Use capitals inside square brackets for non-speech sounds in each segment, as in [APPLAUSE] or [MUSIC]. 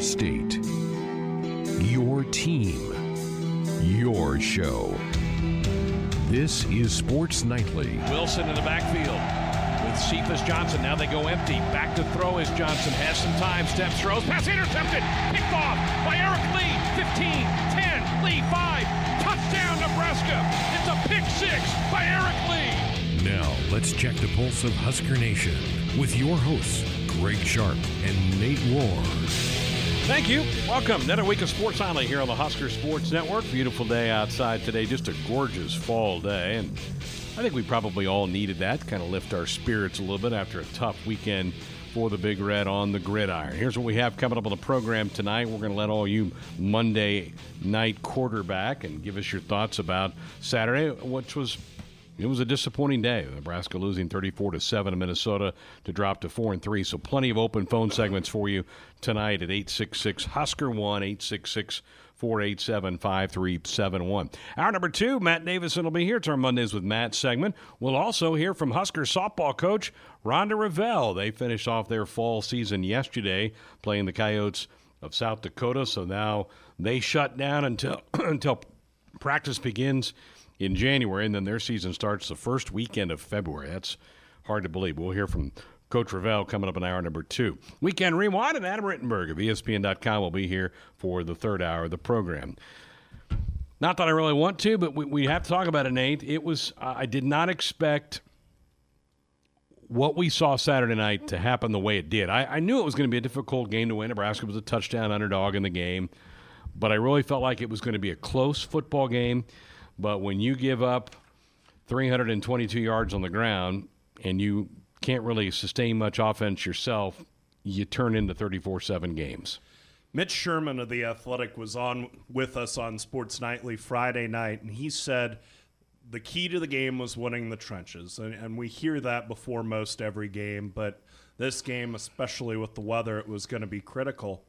your state, your team, your show. This is Sports Nightly. Wilson in the backfield with Cephas Johnson. Now they go empty. Back to throw as Johnson has some time. Steps, throws, pass intercepted. Picked off by Eric Lee. 15, 10, Lee 5. Touchdown, Nebraska. It's a pick six by Eric Lee. Now, let's check the pulse of Husker Nation with your hosts, Greg Sharp and Nate Rohr. Thank you. Welcome. Another week of Sports Nightly here on the Husker Sports Network. Beautiful day outside today. Just a gorgeous fall day. And I think we probably all needed that to kind of lift our spirits a little bit after a tough weekend for the Big Red on the gridiron. Here's what we have coming up on the program tonight. We're going to let all you Monday night quarterback and give us your thoughts about Saturday, which was it was a disappointing day. Nebraska losing 34 to 7 to Minnesota to drop to 4 and 3. So plenty of open phone segments for you tonight at 866 Husker 1 866 487 5371. Hour number two, Matt Davison will be here. It's our Mondays with Matt segment. We'll also hear from Husker softball coach Rhonda Revelle. They finished off their fall season yesterday playing the Coyotes of South Dakota. So now they shut down until [CLEARS THROAT] until practice begins in January, and then their season starts the first weekend of February. That's hard to believe. We'll hear from Coach Revelle coming up in hour number two. Weekend Rewind and Adam Rittenberg of ESPN.com will be here for the third hour of the program. Not that I really want to, but we, we have to talk about it, Nate. It was, I did not expect what we saw Saturday night to happen the way it did. I, I knew it was going to be a difficult game to win. Nebraska was a touchdown underdog in the game, but I really felt like it was going to be a close football game. But when you give up 322 yards on the ground and you can't really sustain much offense yourself, you turn into 34 7 games. Mitch Sherman of The Athletic was on with us on Sports Nightly Friday night, and he said the key to the game was winning the trenches. And, and we hear that before most every game, but this game, especially with the weather, it was going to be critical.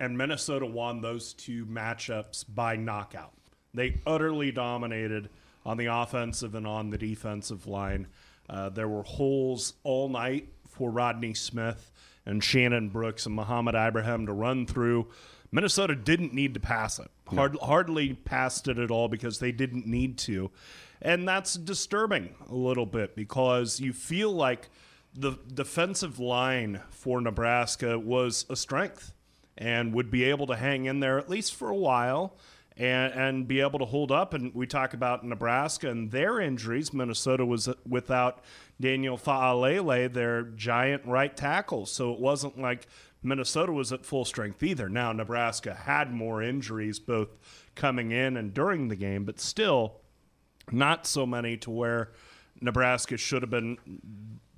And Minnesota won those two matchups by knockout. They utterly dominated on the offensive and on the defensive line. Uh, there were holes all night for Rodney Smith and Shannon Brooks and Mohamed Ibrahim to run through. Minnesota didn't need to pass it. Hard, hardly passed it at all because they didn't need to. And that's disturbing a little bit because you feel like the defensive line for Nebraska was a strength and would be able to hang in there at least for a while and, and be able to hold up. And we talk about Nebraska and their injuries. Minnesota was without Daniel Faalele, their giant right tackle. So it wasn't like Minnesota was at full strength either. Now, Nebraska had more injuries both coming in and during the game, but still not so many to where Nebraska should have been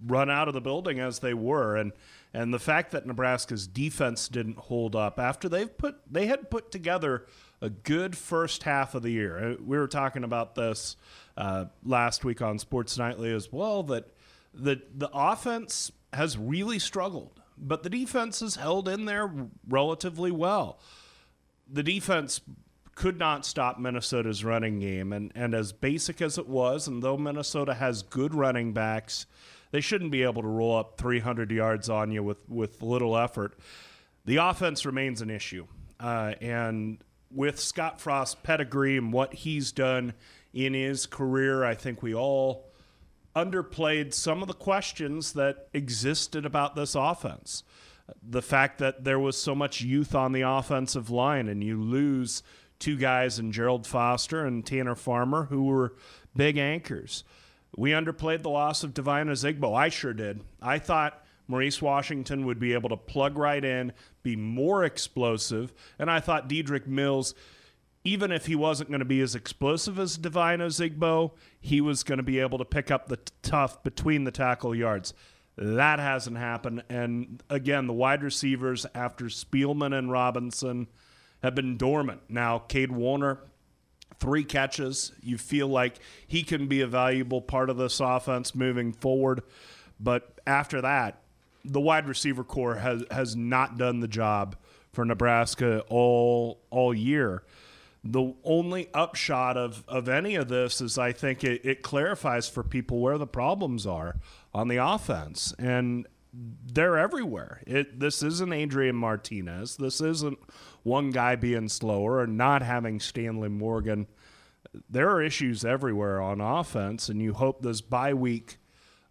run out of the building as they were. And and the fact that Nebraska's defense didn't hold up after they've put they had put together a good first half of the year. Uh, we were talking about this uh, last week on Sports Nightly as well. That the the offense has really struggled, but the defense has held in there relatively well. The defense could not stop Minnesota's running game, and and as basic as it was, and though Minnesota has good running backs, they shouldn't be able to roll up 300 yards on you with with little effort. The offense remains an issue, uh, and with Scott Frost's pedigree and what he's done in his career, I think we all underplayed some of the questions that existed about this offense. The fact that there was so much youth on the offensive line, and you lose two guys in Gerald Foster and Tanner Farmer, who were big anchors. We underplayed the loss of Devine Ozigbo. I sure did. I thought Maurice Washington would be able to plug right in, be more explosive. And I thought Dedrick Mills, even if he wasn't going to be as explosive as Devine Ozigbo, he was going to be able to pick up the t- tough between the tackle yards. That hasn't happened. And again, the wide receivers after Spielman and Robinson have been dormant. Now, Cade Warner, three catches. You feel like he can be a valuable part of this offense moving forward. But after that, the wide receiver corps has has not done the job for Nebraska all all year. The only upshot of, of any of this is I think it, it clarifies for people where the problems are on the offense. And they're everywhere. It this isn't Adrian Martinez. This isn't one guy being slower or not having Stanley Morgan. There are issues everywhere on offense, and you hope this bye week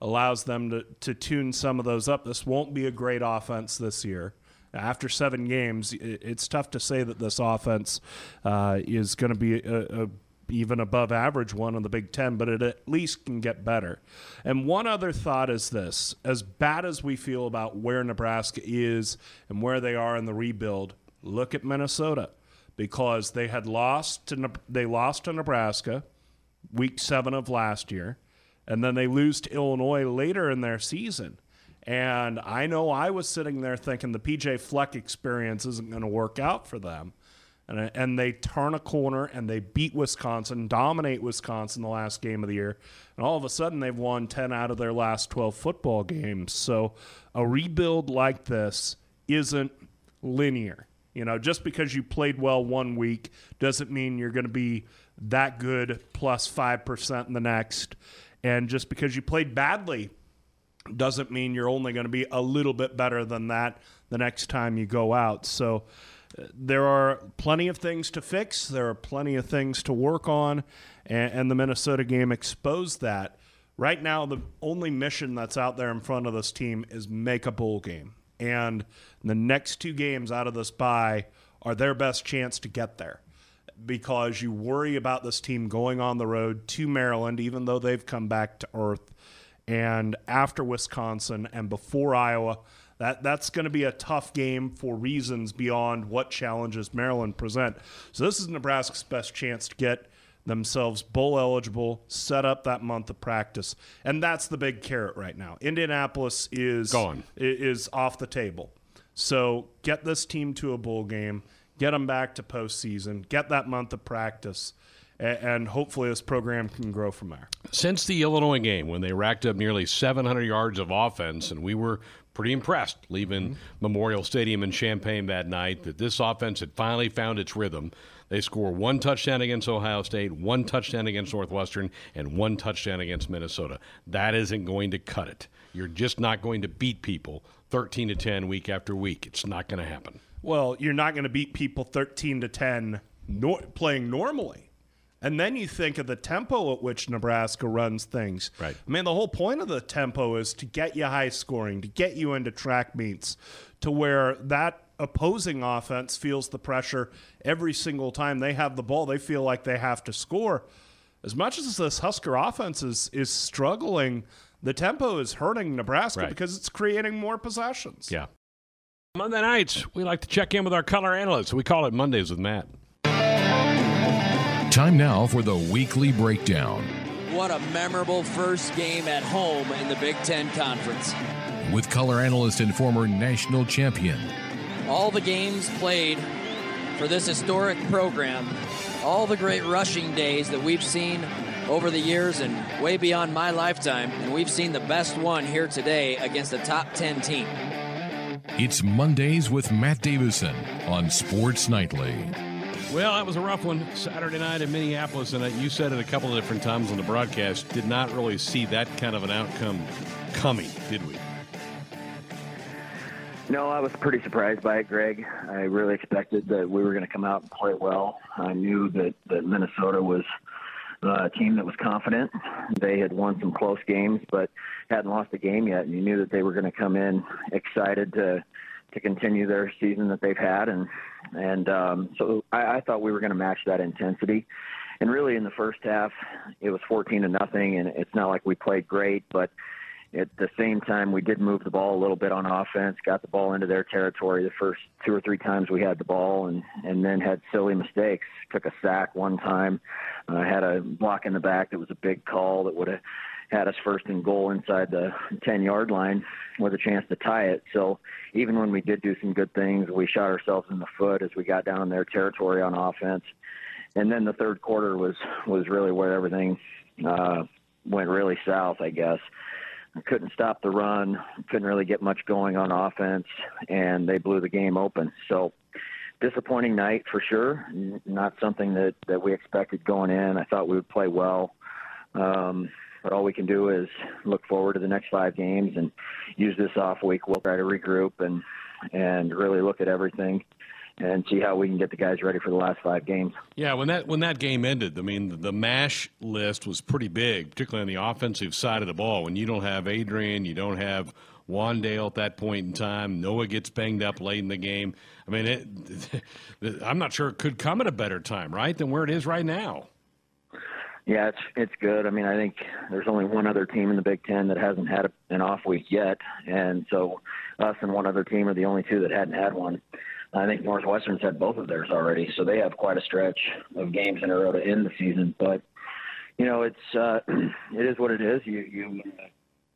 allows them to, to tune some of those up. This won't be a great offense this year. After seven games, it's tough to say that this offense uh, is going to be a, a even above average one in the Big Ten, but it at least can get better. And one other thought is this as bad as we feel about where Nebraska is and where they are in the rebuild, look at Minnesota because they had lost to they lost to Nebraska week 7 of last year and then they lose to Illinois later in their season. And I know I was sitting there thinking the PJ Fleck experience isn't going to work out for them and, and they turn a corner and they beat Wisconsin, dominate Wisconsin the last game of the year, and all of a sudden they've won 10 out of their last 12 football games. So a rebuild like this isn't linear. You know, just because you played well one week doesn't mean you're going to be that good plus 5% in the next. And just because you played badly doesn't mean you're only going to be a little bit better than that the next time you go out. So uh, there are plenty of things to fix. There are plenty of things to work on, and, and, the Minnesota game exposed that. Right now, the only mission that's out there in front of this team is make a bowl game, and the next two games out of this bye are their best chance to get there. Because you worry about this team going on the road to Maryland, even though they've come back to earth, and after Wisconsin and before Iowa that that's going to be a tough game for reasons beyond what challenges Maryland present. So this is Nebraska's best chance to get themselves bowl eligible, set up that month of practice, and that's the big carrot right now. Indianapolis is gone, is off the table. So get this team to a bowl game, get them back to postseason, get that month of practice and hopefully this program can grow from there. Since the Illinois game, when they racked up nearly 700 yards of offense, and we were pretty impressed leaving mm-hmm. Memorial Stadium in Champaign that night that this offense had finally found its rhythm. They score one touchdown against Ohio State, one touchdown against Northwestern, and one touchdown against Minnesota. That isn't going to cut it. You're just not going to beat people 13 to 10 week after week. It's not going to happen. Well, you're not going to beat people 13 to 10 nor- playing normally. And then you think of the tempo at which Nebraska runs things. Right. I mean, the whole point of the tempo is to get you high scoring, to get you into track meets, to where that opposing offense feels the pressure every single time they have the ball. They feel like they have to score. As much as this Husker offense is, is struggling, the tempo is hurting Nebraska right. because it's creating more possessions. Yeah. Monday nights, we like to check in with our color analysts. We call it Mondays with Matt. Time now for the weekly breakdown. What a memorable first game at home in the Big Ten Conference. With color analyst and former national champion. All the games played for this historic program, all the great rushing days that we've seen over the years and way beyond my lifetime, and we've seen the best one here today against a top 10 team. It's Mondays with Matt Davison on Sports Nightly. Well, that was a rough one Saturday night in Minneapolis, and you said it a couple of different times on the broadcast. Did not really see that kind of an outcome coming, did we? No, I was pretty surprised by it, Greg. I really expected that we were going to come out and play well. I knew that, that Minnesota was uh, a team that was confident. They had won some close games, but hadn't lost a game yet, and you knew that they were going to come in excited to to continue their season that they've had, and and um, so I, I thought we were going to match that intensity. And really, in the first half, it was 14 to nothing, and it's not like we played great, but at the same time, we did move the ball a little bit on offense, got the ball into their territory the first two or three times we had the ball, and and then had silly mistakes. Took a sack one time, uh, had a block in the back that was a big call that would have had us first and goal inside the 10 yard line with a chance to tie it. So even when we did do some good things, we shot ourselves in the foot as we got down in their territory on offense. And then the third quarter was was really where everything uh, went really south, I guess. Couldn't stop the run, couldn't really get much going on offense, and they blew the game open. So disappointing night for sure. Not something that that we expected going in. I thought we would play well. Um, but all we can do is look forward to the next five games and use this off week. We'll try to regroup and and really look at everything and see how we can get the guys ready for the last five games. Yeah, when that when that game ended, I mean, the, the mash list was pretty big, particularly on the offensive side of the ball. When you don't have Adrian, you don't have Wan'Dale at that point in time. Noah gets banged up late in the game. I mean, it, [LAUGHS] I'm not sure it could come at a better time, right, than where it is right now. Yeah, it's it's good. I mean, I think there's only one other team in the Big Ten that hasn't had an off week yet, and so us and one other team are the only two that hadn't had one. I think Northwestern's had both of theirs already, so they have quite a stretch of games in a row to end the season. But you know, it's uh, [CLEARS THROAT] it is what it is. You you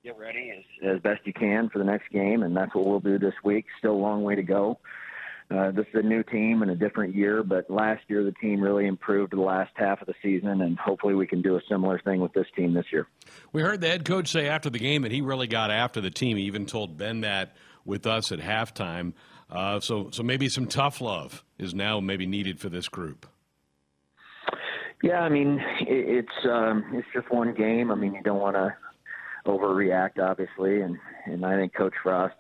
get ready as, as best you can for the next game, and that's what we'll do this week. Still a long way to go. Uh, this is a new team and a different year, but last year the team really improved the last half of the season, and hopefully we can do a similar thing with this team this year. We heard the head coach say after the game that he really got after the team. He even told Ben that with us at halftime. Uh, so, so maybe some tough love is now maybe needed for this group. Yeah, I mean it, it's um, it's just one game. I mean you don't want to overreact, obviously, and and I think Coach Frost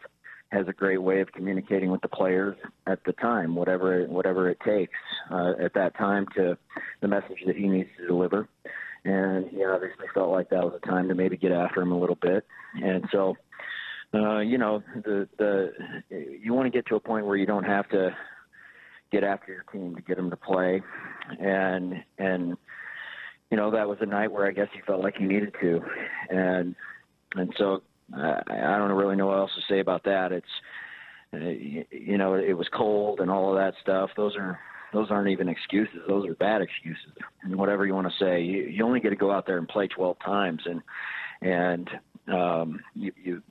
has a great way of communicating with the players at the time, whatever whatever it takes uh, at that time to the message that he needs to deliver. And he obviously felt like that was a time to maybe get after him a little bit. And so uh, you know, the the you want to get to a point where you don't have to get after your team to get them to play, and and you know that was a night where I guess he felt like he needed to, and and so uh, I don't really know what else to say about that. It's uh, you know it was cold and all of that stuff. Those are those aren't even excuses. Those are bad excuses. And whatever you want to say, you, you only get to go out there and play 12 times, and and um, you, you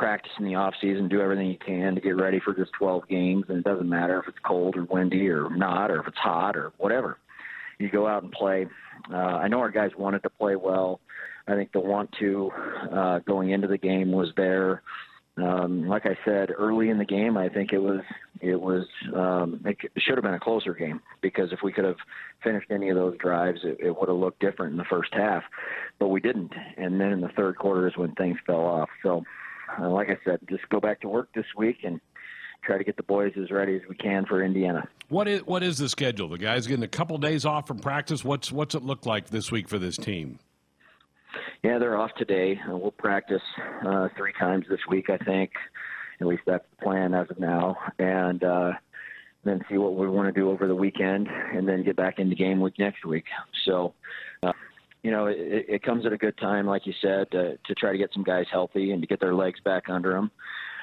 practice in the off season, do everything you can to get ready for just 12 games, and it doesn't matter if it's cold or windy or not, or if it's hot or whatever. You go out and play. Uh, I know our guys wanted to play well. I think the want to uh, going into the game was there. Um, like I said early in the game, I think it was it was um, it should have been a closer game because if we could have finished any of those drives, it, it would have looked different in the first half, but we didn't. And then in the third quarter is when things fell off. So uh, like I said, just go back to work this week and try to get the boys as ready as we can for Indiana. What is what is the schedule? The guys getting a couple days off from practice. What's what's it look like this week for this team? Yeah, they're off today. Uh, we'll practice uh, three times this week, I think. At least that's the plan as of now, and uh, then see what we want to do over the weekend, and then get back into game week next week. So. Uh, you know, it, it comes at a good time, like you said, to, to try to get some guys healthy and to get their legs back under them.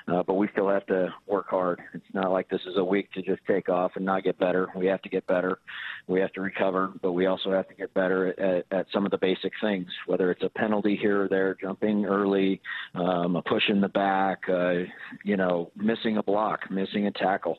Uh, but we still have to work hard. It's not like this is a week to just take off and not get better. We have to get better. We have to recover, but we also have to get better at, at some of the basic things, whether it's a penalty here or there, jumping early, um, a push in the back, uh, you know, missing a block, missing a tackle.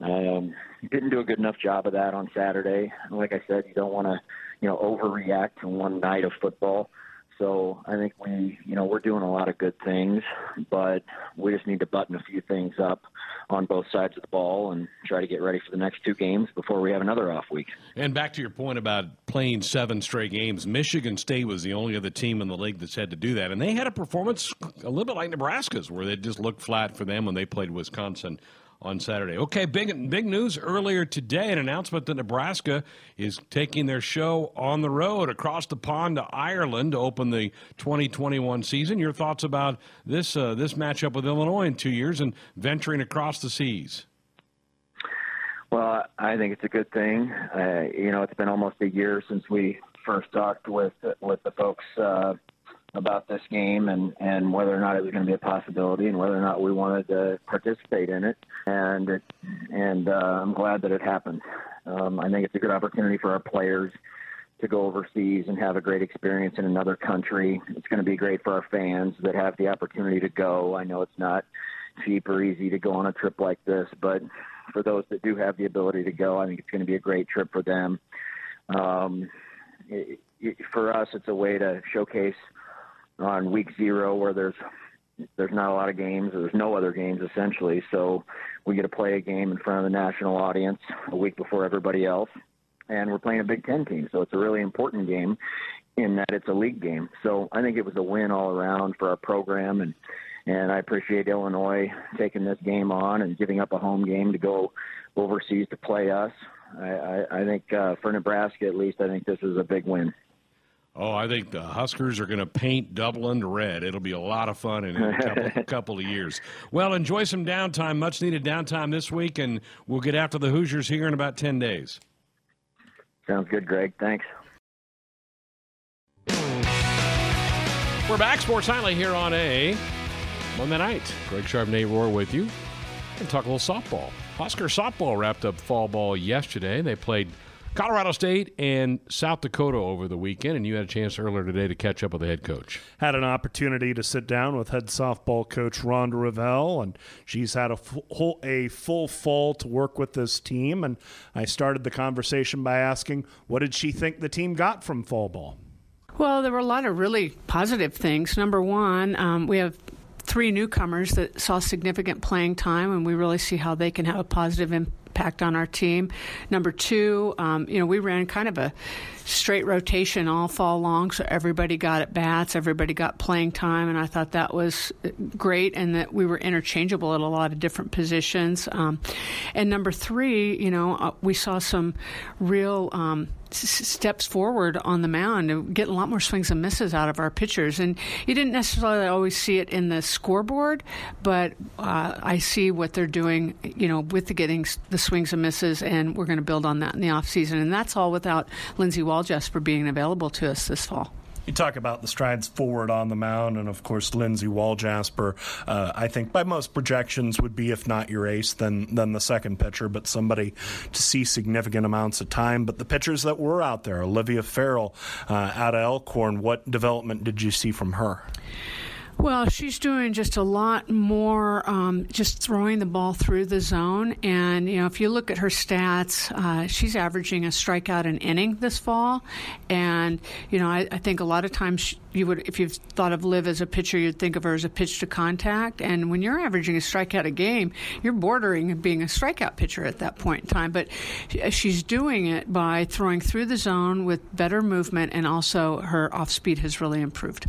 Um, didn't do a good enough job of that on Saturday. Like I said, you don't want to you know, overreact to one night of football. So I think we, you know, we're doing a lot of good things, but we just need to button a few things up on both sides of the ball and try to get ready for the next two games before we have another off week. And back to your point about playing seven straight games, Michigan State was the only other team in the league that's had to do that, and they had a performance a little bit like Nebraska's, where they just looked flat for them when they played Wisconsin on Saturday. Okay, big big news earlier today an announcement that Nebraska is taking their show on the road across the pond to Ireland to open the 2021 season. Your thoughts about this uh, this matchup with Illinois in 2 years and venturing across the seas? Well, I think it's a good thing. Uh, you know, it's been almost a year since we first talked with with the folks uh, about this game and and whether or not it was going to be a possibility and whether or not we wanted to participate in it and it, and uh, I'm glad that it happened. Um, I think it's a good opportunity for our players to go overseas and have a great experience in another country. It's going to be great for our fans that have the opportunity to go. I know it's not cheap or easy to go on a trip like this, but for those that do have the ability to go, I think it's going to be a great trip for them. Um, it, it, for us, it's a way to showcase on week zero where there's there's not a lot of games there's no other games essentially so we get to play a game in front of the national audience a week before everybody else and we're playing a big ten team so it's a really important game in that it's a league game. So I think it was a win all around for our program, and and I appreciate Illinois taking this game on and giving up a home game to go overseas to play us. I, I, I think uh, for Nebraska, at least, I think this is a big win. Oh, I think the Huskers are going to paint Dublin red. It'll be a lot of fun in a couple, [LAUGHS] couple, of years. Well, enjoy some downtime, much needed downtime this week, and we'll get after the Hoosiers here in about 10 days. Sounds good, Greg. Thanks. We're back, Sports Nightly here on a Monday night. Greg Sharp, Nate Rohr with you. And talk a little softball. Husker softball wrapped up fall ball yesterday. They played Colorado State and South Dakota over the weekend, and you had a chance earlier today to catch up with the head coach. Had an opportunity to sit down with head softball coach Rhonda Revelle, and she's had a full, a full fall to work with this team. And I started the conversation by asking, what did she think the team got from fall ball? Well, there were a lot of really positive things. Number one, um, we have three newcomers that saw significant playing time, and we really see how they can have a positive impact on our team. Number two, um, you know, we ran kind of a straight rotation all fall long, so everybody got at bats, everybody got playing time, and I thought that was great, and that we were interchangeable at a lot of different positions. Um, and number three, you know, uh, we saw some real. Um, steps forward on the mound and getting a lot more swings and misses out of our pitchers. And you didn't necessarily always see it in the scoreboard, but uh, I see what they're doing, you know, with the getting the swings and misses, and we're going to build on that in the off season. And that's all without Lindsey Walljasper being available to us this fall. You talk about the strides forward on the mound, and of course, Lindsey Walljasper, uh, I think by most projections would be, if not your ace, then, then the second pitcher, but somebody to see significant amounts of time. But the pitchers that were out there, Olivia Farrell uh, out of Elkhorn, what development did you see from her? Well, she's doing just a lot more, um, just throwing the ball through the zone. And, you know, if you look at her stats, uh, she's averaging a strikeout an inning this fall. And, you know, I, I think a lot of times you would, if you've thought of Liv as a pitcher, you'd think of her as a pitch to contact. And when you're averaging a strikeout a game, you're bordering being a strikeout pitcher at that point in time. But she's doing it by throwing through the zone with better movement, and also her off speed has really improved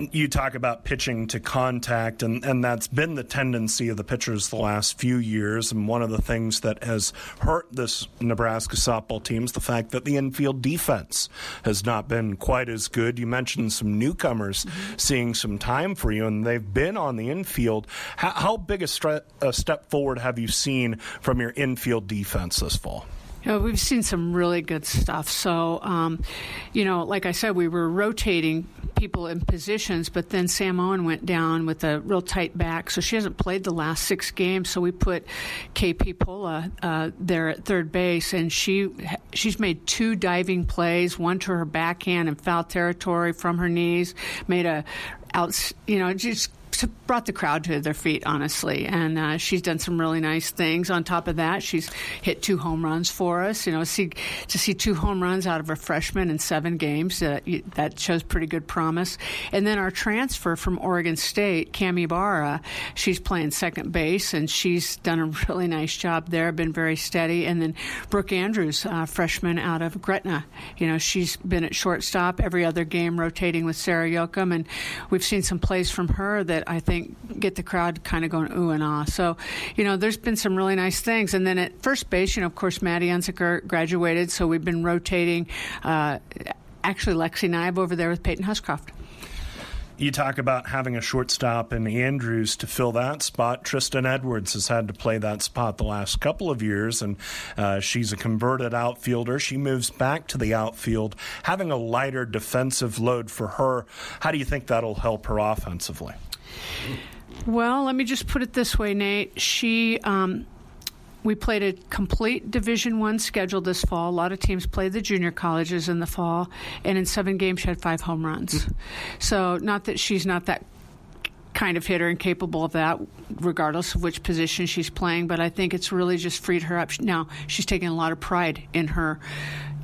you talk about pitching to contact, and, and that's been the tendency of the pitchers the last few years. And one of the things that has hurt this Nebraska softball team is the fact that the infield defense has not been quite as good. You mentioned some newcomers mm-hmm. seeing some time for you, and they've been on the infield. How, how big a, stre- a step forward have you seen from your infield defense this fall? Know, we've seen some really good stuff. So, um, you know, like I said, we were rotating people in positions, but then Sam Owen went down with a real tight back, so she hasn't played the last six games. So we put KP Pola uh, there at third base, and she she's made two diving plays, one to her backhand in foul territory from her knees, made a out, you know, just brought the crowd to their feet, honestly. And uh, she's done some really nice things. On top of that, she's hit two home runs for us. You know, see to see two home runs out of a freshman in seven games uh, that shows pretty good promise. And then our transfer from Oregon State, Cam Ybarra, she's playing second base and she's done a really nice job there. Been very steady. And then Brooke Andrews, uh, freshman out of Gretna, you know, she's been at shortstop every other game, rotating with Sarah Yoakum, and we've seen some plays from her that I think get the crowd kind of going ooh and ah. So, you know, there's been some really nice things. And then at first base, you know, of course, Maddie Unzicker graduated, so we've been rotating. Uh, actually, Lexi Knibe over there with Peyton Huscroft you talk about having a shortstop in Andrews to fill that spot. Tristan Edwards has had to play that spot the last couple of years, and uh, she's a converted outfielder. She moves back to the outfield, having a lighter defensive load for her. How do you think that'll help her offensively? Well, let me just put it this way, Nate. She. Um, we played a complete Division One schedule this fall. A lot of teams played the junior colleges in the fall, and in seven games, she had five home runs. So, not that she's not that kind of hitter and capable of that, regardless of which position she's playing. But I think it's really just freed her up. Now she's taking a lot of pride in her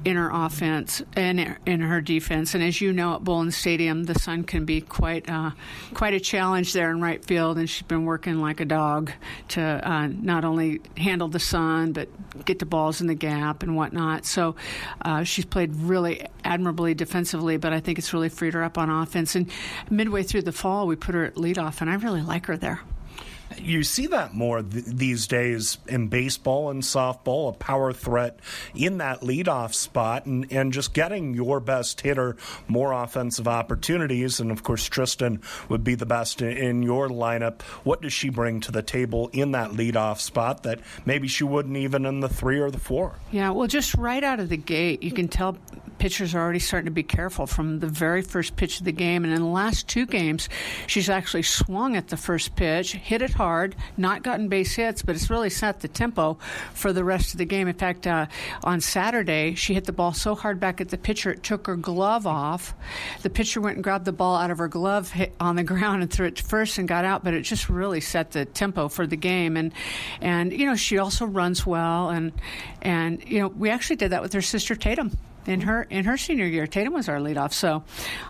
in her offense and in her defense. And as you know, at Bowlin Stadium, the sun can be quite uh, quite a challenge there in right field. And she's been working like a dog to uh, not only handle the sun but get the balls in the gap and whatnot. So uh, she's played really admirably defensively, but I think it's really freed her up on offense. And midway through the fall, we put her at leadoff, and I really like her there. You see that more th- these days in baseball and softball, a power threat in that leadoff spot, and, and just getting your best hitter more offensive opportunities. And of course, Tristan would be the best in, in your lineup. What does she bring to the table in that leadoff spot that maybe she wouldn't even in the three or the four? Yeah, well, just right out of the gate, you can tell pitchers are already starting to be careful from the very first pitch of the game. And in the last two games, she's actually swung at the first pitch, hit it hard, not gotten base hits, but it's really set the tempo for the rest of the game. In fact, uh, on Saturday, she hit the ball so hard back at the pitcher, it took her glove off. The pitcher went and grabbed the ball out of her glove, hit on the [LAUGHS] ground, and threw it first and got out. But it just really set the tempo for the game. And and you know she also runs well, and and you know we actually did that with her sister Tatum in her in her senior year. Tatum was our leadoff, so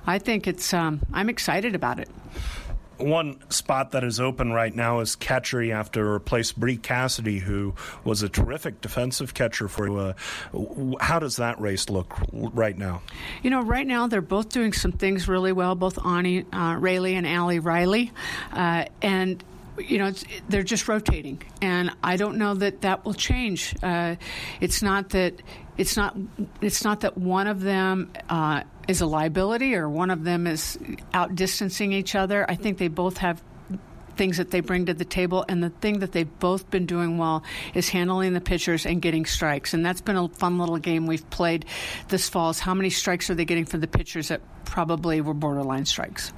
I think it's um, I'm excited about it. One spot that is open right now is catcher. You have to replace Bree Cassidy, who was a terrific defensive catcher for you. Uh, how does that race look right now? You know, right now they're both doing some things really well, both Ani uh, Rayleigh and Allie Riley. Uh, and you know, they're just rotating, and I don't know that that will change. Uh, it's not that it's not it's not that one of them uh, is a liability or one of them is outdistancing each other. I think they both have things that they bring to the table and the thing that they've both been doing well is handling the pitchers and getting strikes and that's been a fun little game we've played this fall is how many strikes are they getting from the pitchers that probably were borderline strikes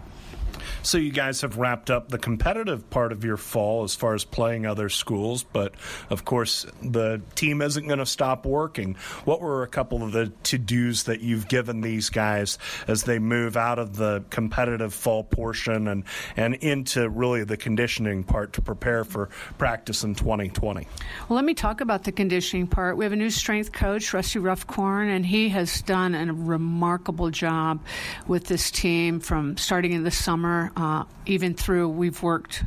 so you guys have wrapped up the competitive part of your fall as far as playing other schools, but of course the team isn't going to stop working. What were a couple of the to dos that you've given these guys as they move out of the competitive fall portion and and into really the conditioning part to prepare for practice in 2020? Well, let me talk about the conditioning part. We have a new strength coach, Rusty Ruffcorn, and he has done a remarkable job with this team from starting in the summer uh, even through we've worked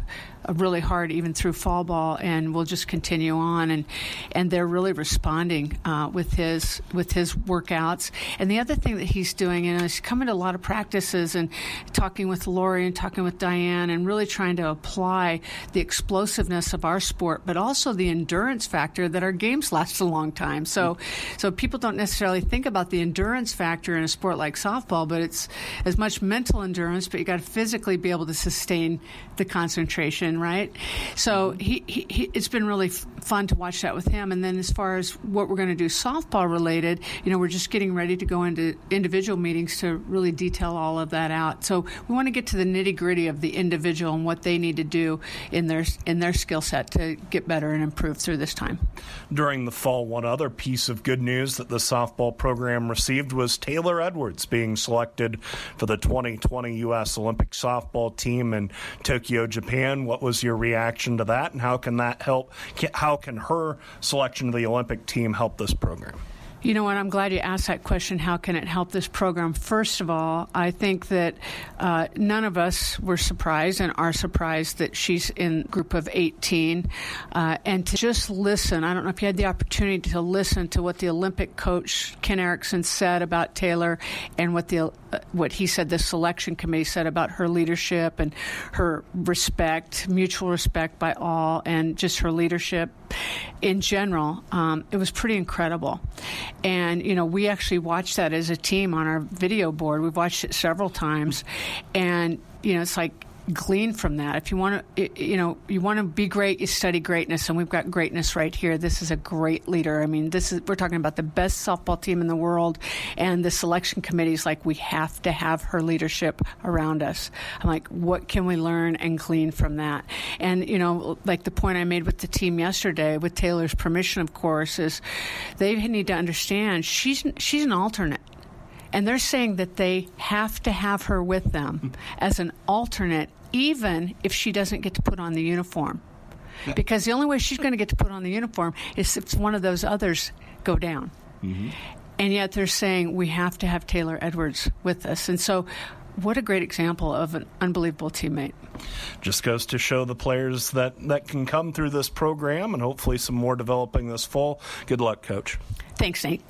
really hard even through fall ball, and we'll just continue on. And and they're really responding uh, with his with his workouts. And the other thing that he's doing, you know, he's coming to a lot of practices and talking with Lori and talking with Diane, and really trying to apply the explosiveness of our sport, but also the endurance factor that our games last a long time. So so people don't necessarily think about the endurance factor in a sport like softball, but it's as much mental endurance, but you got to physically be able to sustain the concentration right? So mm-hmm. he, he, he it's been really f- fun to watch that with him. And then as far as what we're going to do softball related, you know, we're just getting ready to go into individual meetings to really detail all of that out. So we want to get to the nitty gritty of the individual and what they need to do in their in their skill set to get better and improve through this time. During the fall, one other piece of good news that the softball program received was Taylor Edwards being selected for the 2020 U.S. Olympic softball team in Tokyo, Japan. What was your reaction to that, and how can that help? How can her selection to the Olympic team help this program? You know what? I'm glad you asked that question. How can it help this program? First of all, I think that uh, none of us were surprised and are surprised that she's in group of 18. Uh, and to just listen, I don't know if you had the opportunity to listen to what the Olympic coach Ken Eriksen said about Taylor and what the uh, what he said the selection committee said about her leadership and her respect, mutual respect by all, and just her leadership in general. Um, it was pretty incredible. And, you know, we actually watched that as a team on our video board. We've watched it several times. And, you know, it's like glean from that. If you want to, you know, you want to be great, you study greatness, and we've got greatness right here. This is a great leader. I mean, this is we're talking about the best softball team in the world, and the selection committee is like we have to have her leadership around us. I'm like, what can we learn and glean from that? And you know, like the point I made with the team yesterday, with Taylor's permission, of course, is they need to understand she's she's an alternate and they're saying that they have to have her with them as an alternate, even if she doesn't get to put on the uniform. Because the only way she's going to get to put on the uniform is if one of those others go down. Mm-hmm. and yet they're saying we have to have Taylor Edwards with us. And so, what a great example of an unbelievable teammate. Just goes to show the players that, that can come through this program and hopefully some more developing this fall. Good luck, Coach. Thanks, Nate.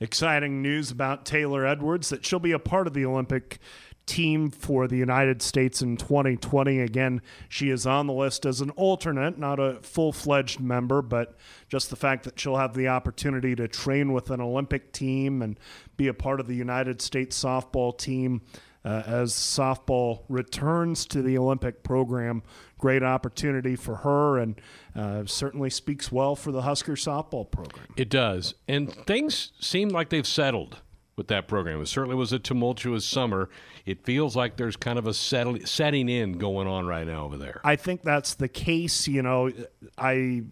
Exciting news about Taylor Edwards that she'll be a part of the Olympic team for the United States in 2020. Again, she is on the list as an alternate, not a full fledged member, but just the fact that she'll have the opportunity to train with an Olympic team and be a part of the United States softball team. Uh, as softball returns to the Olympic program, great opportunity for her and uh, certainly speaks well for the Husker softball program. It does. And things seem like they've settled with that program. It certainly was a tumultuous summer. It feels like there's kind of a settle, setting in going on right now over there. I think that's the case. You know, I.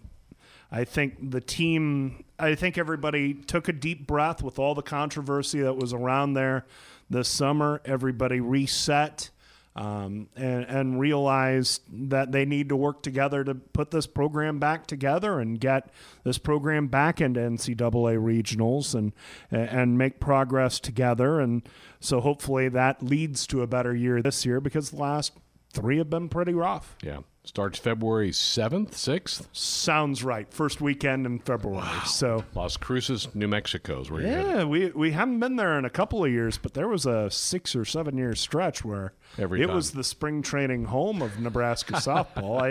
I think the team, I think everybody took a deep breath with all the controversy that was around there this summer. Everybody reset um, and, and realized that they need to work together to put this program back together and get this program back into NCAA regionals and and make progress together. And so hopefully that leads to a better year this year because the last three have been pretty rough. Yeah. Starts February 7th, 6th? Sounds right. First weekend in February. Wow. So Las Cruces, New Mexico is where yeah, we we haven't been there in a couple of years, but there was a six or seven year stretch where Every it time. was the spring training home of Nebraska [LAUGHS] softball.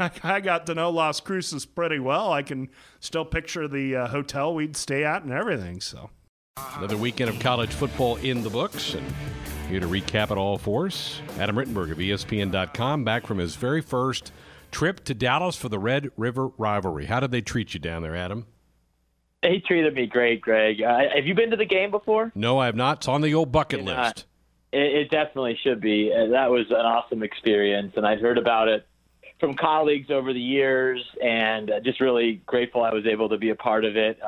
I [LAUGHS] I got to know Las Cruces pretty well. I can still picture the uh, hotel we'd stay at and everything. So Another weekend of college football in the books, and here to recap it all for us, Adam Rittenberg of ESPN.com, back from his very first trip to Dallas for the Red River rivalry. How did they treat you down there, Adam? They treated me great, Greg. Uh, have you been to the game before? No, I have not. It's on the old bucket You're list. It, it definitely should be. Uh, that was an awesome experience, and I'd heard about it from colleagues over the years, and uh, just really grateful I was able to be a part of it.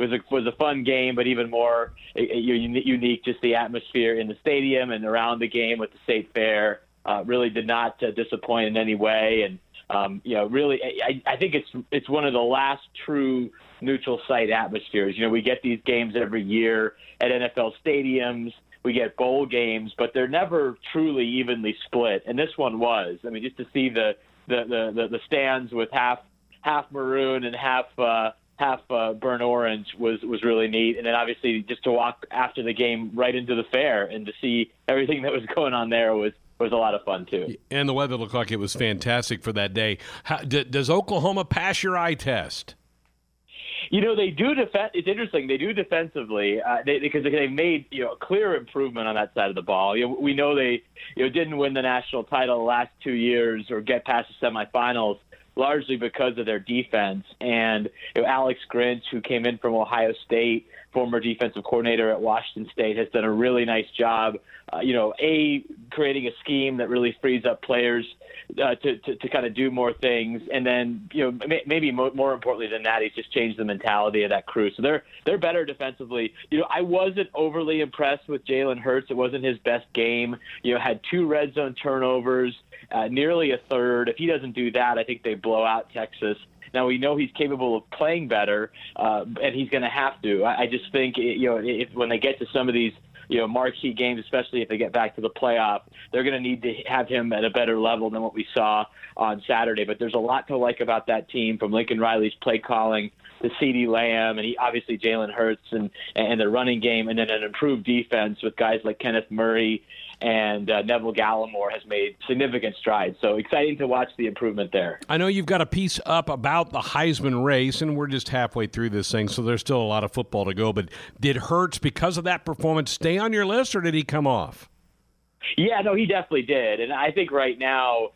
Was a was a fun game, but even more unique, just the atmosphere in the stadium and around the game with the state fair. Uh, really did not uh, disappoint in any way, and um, you know, really, I, I think it's it's one of the last true neutral site atmospheres. You know, we get these games every year at NFL stadiums. We get bowl games, but they're never truly evenly split. And this one was. I mean, just to see the the the, the, the stands with half half maroon and half uh, half uh, burnt orange was was really neat. And then obviously just to walk after the game right into the fair and to see everything that was going on there was was a lot of fun too. And the weather looked like it was fantastic for that day. How, d- does Oklahoma pass your eye test? You know, they do defend. It's interesting. They do defensively uh, they, because they made you know clear improvement on that side of the ball. You know, we know they you know didn't win the national title the last two years or get past the semifinals largely because of their defense. And you know, Alex Grinch, who came in from Ohio State, former defensive coordinator at Washington State, has done a really nice job. Uh, you know, a creating a scheme that really frees up players uh, to, to to kind of do more things, and then you know may, maybe mo- more importantly than that, he's just changed the mentality of that crew. So they're they're better defensively. You know, I wasn't overly impressed with Jalen Hurts. It wasn't his best game. You know, had two red zone turnovers, uh, nearly a third. If he doesn't do that, I think they blow out Texas. Now we know he's capable of playing better, uh, and he's going to have to. I, I just think you know if when they get to some of these you know marquee games, especially if they get back to the playoff, they're going to need to have him at a better level than what we saw on Saturday. But there's a lot to like about that team, from Lincoln Riley's play calling to CeeDee Lamb, and he obviously Jalen Hurts and and the running game, and then an improved defense with guys like Kenneth Murray and uh, Neville Gallimore has made significant strides. So exciting to watch the improvement there. I know you've got a piece up about the Heisman race, and we're just halfway through this thing, so there's still a lot of football to go. But did Hurts, because of that performance, stay on your list, or did he come off? Yeah, no, he definitely did, and I think right now.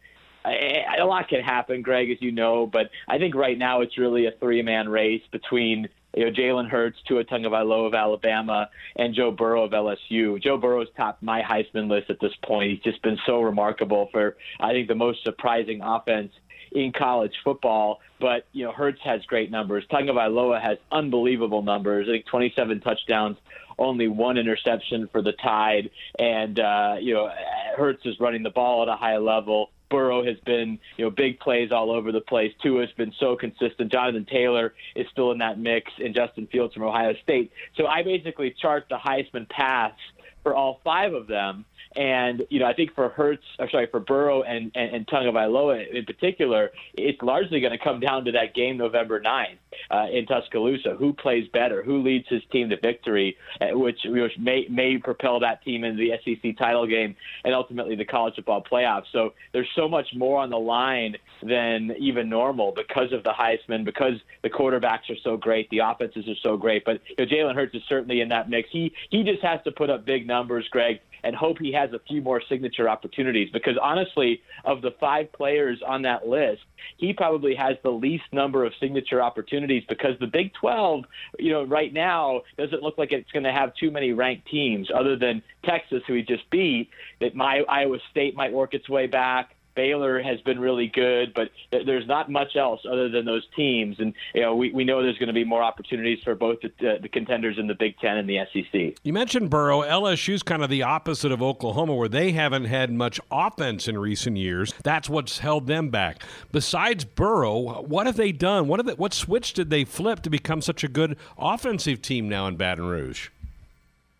A lot can happen, Greg, as you know, but I think right now it's really a three-man race between you know, Jalen Hurts, Tua Tagovailoa of Alabama, and Joe Burrow of LSU. Joe Burrow's topped my Heisman list at this point. He's just been so remarkable for, I think, the most surprising offense in college football. But you know, Hurts has great numbers. Tagovailoa has unbelievable numbers. I think 27 touchdowns, only one interception for the Tide, and uh, you know, Hurts is running the ball at a high level. Burrow has been, you know, big plays all over the place. Tua has been so consistent. Jonathan Taylor is still in that mix, and Justin Fields from Ohio State. So I basically chart the Heisman paths for all five of them. And you know, I think for Hurts, or sorry, for Burrow and and, and Tagovailoa in particular, it's largely going to come down to that game November 9th uh, in Tuscaloosa. Who plays better? Who leads his team to victory? Uh, which, which may may propel that team into the SEC title game and ultimately the college football playoffs. So there's so much more on the line than even normal because of the Heisman, because the quarterbacks are so great, the offenses are so great. But you know, Jalen Hurts is certainly in that mix. He he just has to put up big numbers, Greg and hope he has a few more signature opportunities. Because honestly, of the five players on that list, he probably has the least number of signature opportunities because the Big 12, you know, right now doesn't look like it's going to have too many ranked teams other than Texas, who he just beat. That my Iowa State might work its way back. Baylor has been really good, but there's not much else other than those teams. And you know, we, we know there's going to be more opportunities for both the, the contenders in the Big Ten and the SEC. You mentioned Burrow. LSU's kind of the opposite of Oklahoma, where they haven't had much offense in recent years. That's what's held them back. Besides Burrow, what have they done? What have they, what switch did they flip to become such a good offensive team now in Baton Rouge?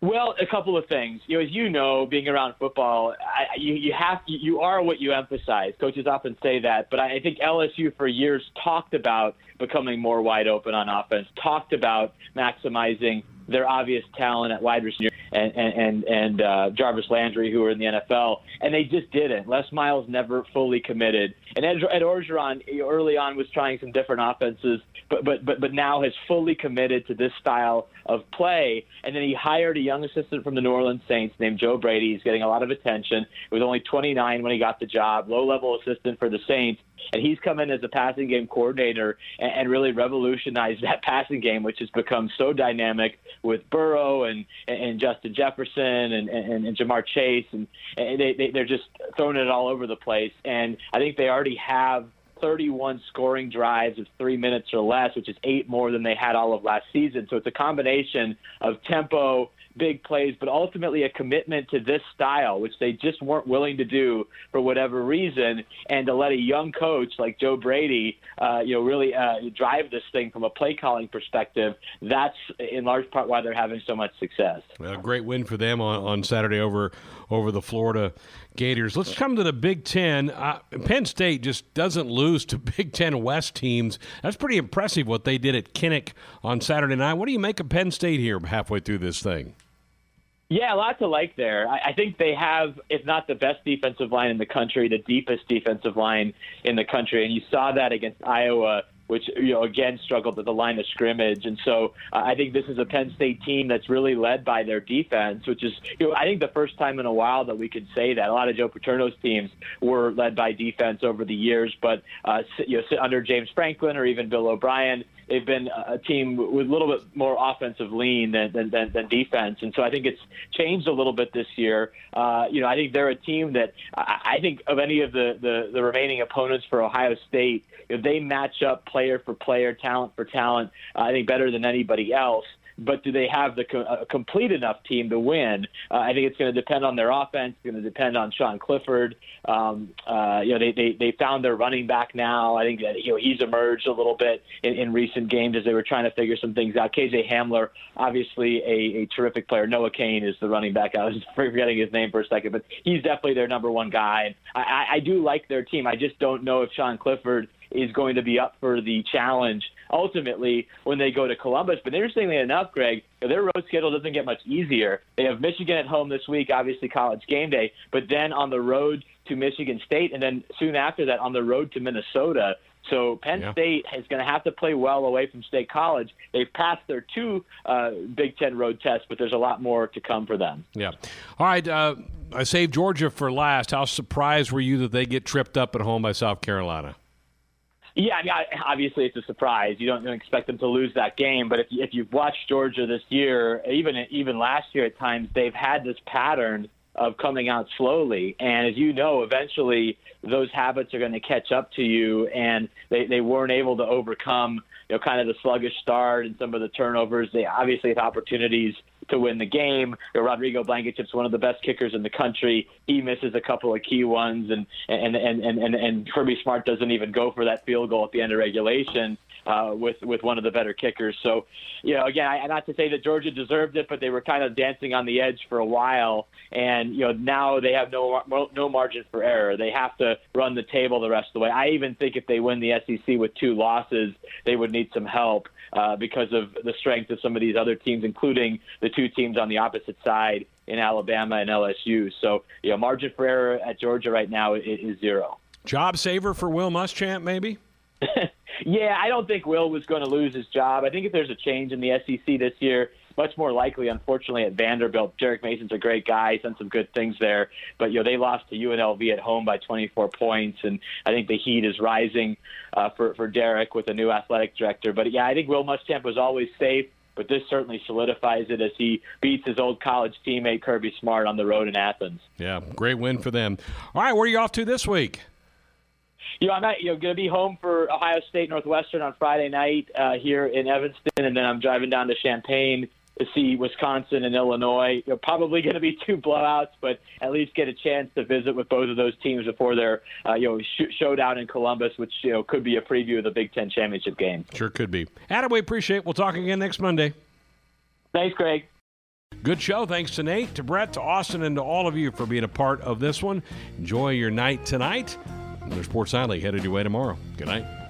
Well, a couple of things. You know, as you know, being around football, I, you you have you are what you emphasize. Coaches often say that, but I think LSU for years talked about becoming more wide open on offense, talked about maximizing their obvious talent at wide receiver and and and, uh, Jarvis Landry, who are in the NFL, and they just didn't. Les Miles never fully committed, and Ed, Ed Orgeron early on was trying some different offenses, but but but but now has fully committed to this style of play. And then he hired a young assistant from the New Orleans Saints named Joe Brady. He's getting a lot of attention. He was only 29 when he got the job, low level assistant for the Saints. And he's come in as a passing game coordinator and, and really revolutionized [LAUGHS] that passing game, which has become so dynamic with Burrow and, and Justin Jefferson and, and, and Ja'Marr Chase. And, and they, they, they're just throwing it all over the place. And I think they already have 31 scoring drives of three minutes or less, which is eight more than they had all of last season. So it's a combination of tempo, big plays, but ultimately a commitment to this style, which they just weren't willing to do for whatever reason, and to let a young coach like Joe Brady, uh, you know, really uh, drive this thing from a play calling perspective. That's in large part why they're having so much success. A great win for them on, on Saturday over over the Florida Gators. Let's come to the Big Ten. Uh, Penn State just doesn't lose to [LAUGHS] Big Ten West teams. That's pretty impressive what they did at Kinnick on Saturday night. What do you make of Penn State here halfway through this thing? Yeah, a lot to like there. I, I think they have, if not the best defensive line in the country, the deepest defensive line in the country. And you saw that against Iowa which you know again struggled at the line of scrimmage. And so uh, I think this is a Penn State team that's really led by their defense, which is you know I think the first time in a while that we could say that. A lot of Joe Paterno's teams were led by defense over the years, but uh, you know under James Franklin or even Bill O'Brien, they've been a team with a little bit more offensive lean than, than, than, than defense. And so I think it's changed a little bit this year. Uh, you know, I think they're a team that I, I think of any of the, the, the remaining opponents for Ohio State, if they match up player for player, talent for talent, uh, I think better than anybody else but do they have the co- a complete enough team to win? Uh, I think it's going to depend on their offense. It's going to depend on Sean Clifford. Um, uh, you know, they, they they found their running back now. I think that you know he's emerged a little bit in, in recent games as they were trying to figure some things out. KJ Hamler, obviously a, a terrific player. Noah Cain is the running back. I was [LAUGHS] forgetting his name for a second, but he's definitely their number one guy. I, I, I do like their team. I just don't know if Sean Clifford is going to be up for the challenge ultimately when they go to Columbus. But interestingly enough, Greg, their road schedule doesn't get much easier. They have Michigan at home this week, obviously college game day, but then on the road to Michigan State, and then soon after that on the road to Minnesota. So Penn yeah. State is going to have to play well away from State College. They've passed their two uh, Big Ten road tests, but there's a lot more to come for them. Yeah. All right. Uh, I saved Georgia for last. How surprised were you that they get tripped up at home by South Carolina? Yeah, I mean, obviously it's a surprise. You don't expect them to lose that game, but if if you've watched Georgia this year, even even last year at times, they've had this pattern of coming out slowly. And as you know, eventually those habits are going to catch up to you, and they they weren't able to overcome you know kind of the sluggish start and some of the turnovers. They obviously have opportunities to win the game. You know, Rodrigo Blankenship's one of the best kickers in the country. He misses a couple of key ones, and and and and and, and Kirby Smart doesn't even go for that field goal at the end of regulation. Uh, with with one of the better kickers, so you know, again, I, not to say that Georgia deserved it, but they were kind of dancing on the edge for a while, and you know now they have no no margin for error. They have to run the table the rest of the way. I even think if they win the SEC with two losses, they would need some help uh, because of the strength of some of these other teams, including the two teams on the opposite side in Alabama and LSU. So, you know, margin for error at Georgia right now is, is zero. Job saver for Will Muschamp, maybe? [LAUGHS] yeah, I don't think Will was going to lose his job. I think if there's a change in the SEC this year, much more likely, unfortunately, at Vanderbilt. Derek Mason's a great guy, he's done some good things there, but you know they lost to UNLV at home by 24 points, and I think the heat is rising uh, for for Derek with a new athletic director. But yeah, I think Will Muschamp was always safe. But this certainly solidifies it as he beats his old college teammate Kirby Smart on the road in Athens. Yeah, great win for them. All right, where are you off to this week? You know, I'm at, you know going to be home for Ohio State Northwestern on Friday night uh, here in Evanston, and then I'm driving down to Champaign to see Wisconsin and Illinois. You're probably going to be [LAUGHS] two blowouts, but at least get a chance to visit with both of those teams before their uh, you know sh- showdown in Columbus, which you know could be a preview of the Big Ten championship game. Sure could be. Adam, we appreciate. it. We'll talk again next Monday. Thanks, Greg. Good show. Thanks to Nate, to Brett, to Austin, and to all of you for being a part of this one. Enjoy your night tonight. There's Sports Nightly headed your way tomorrow. Good night.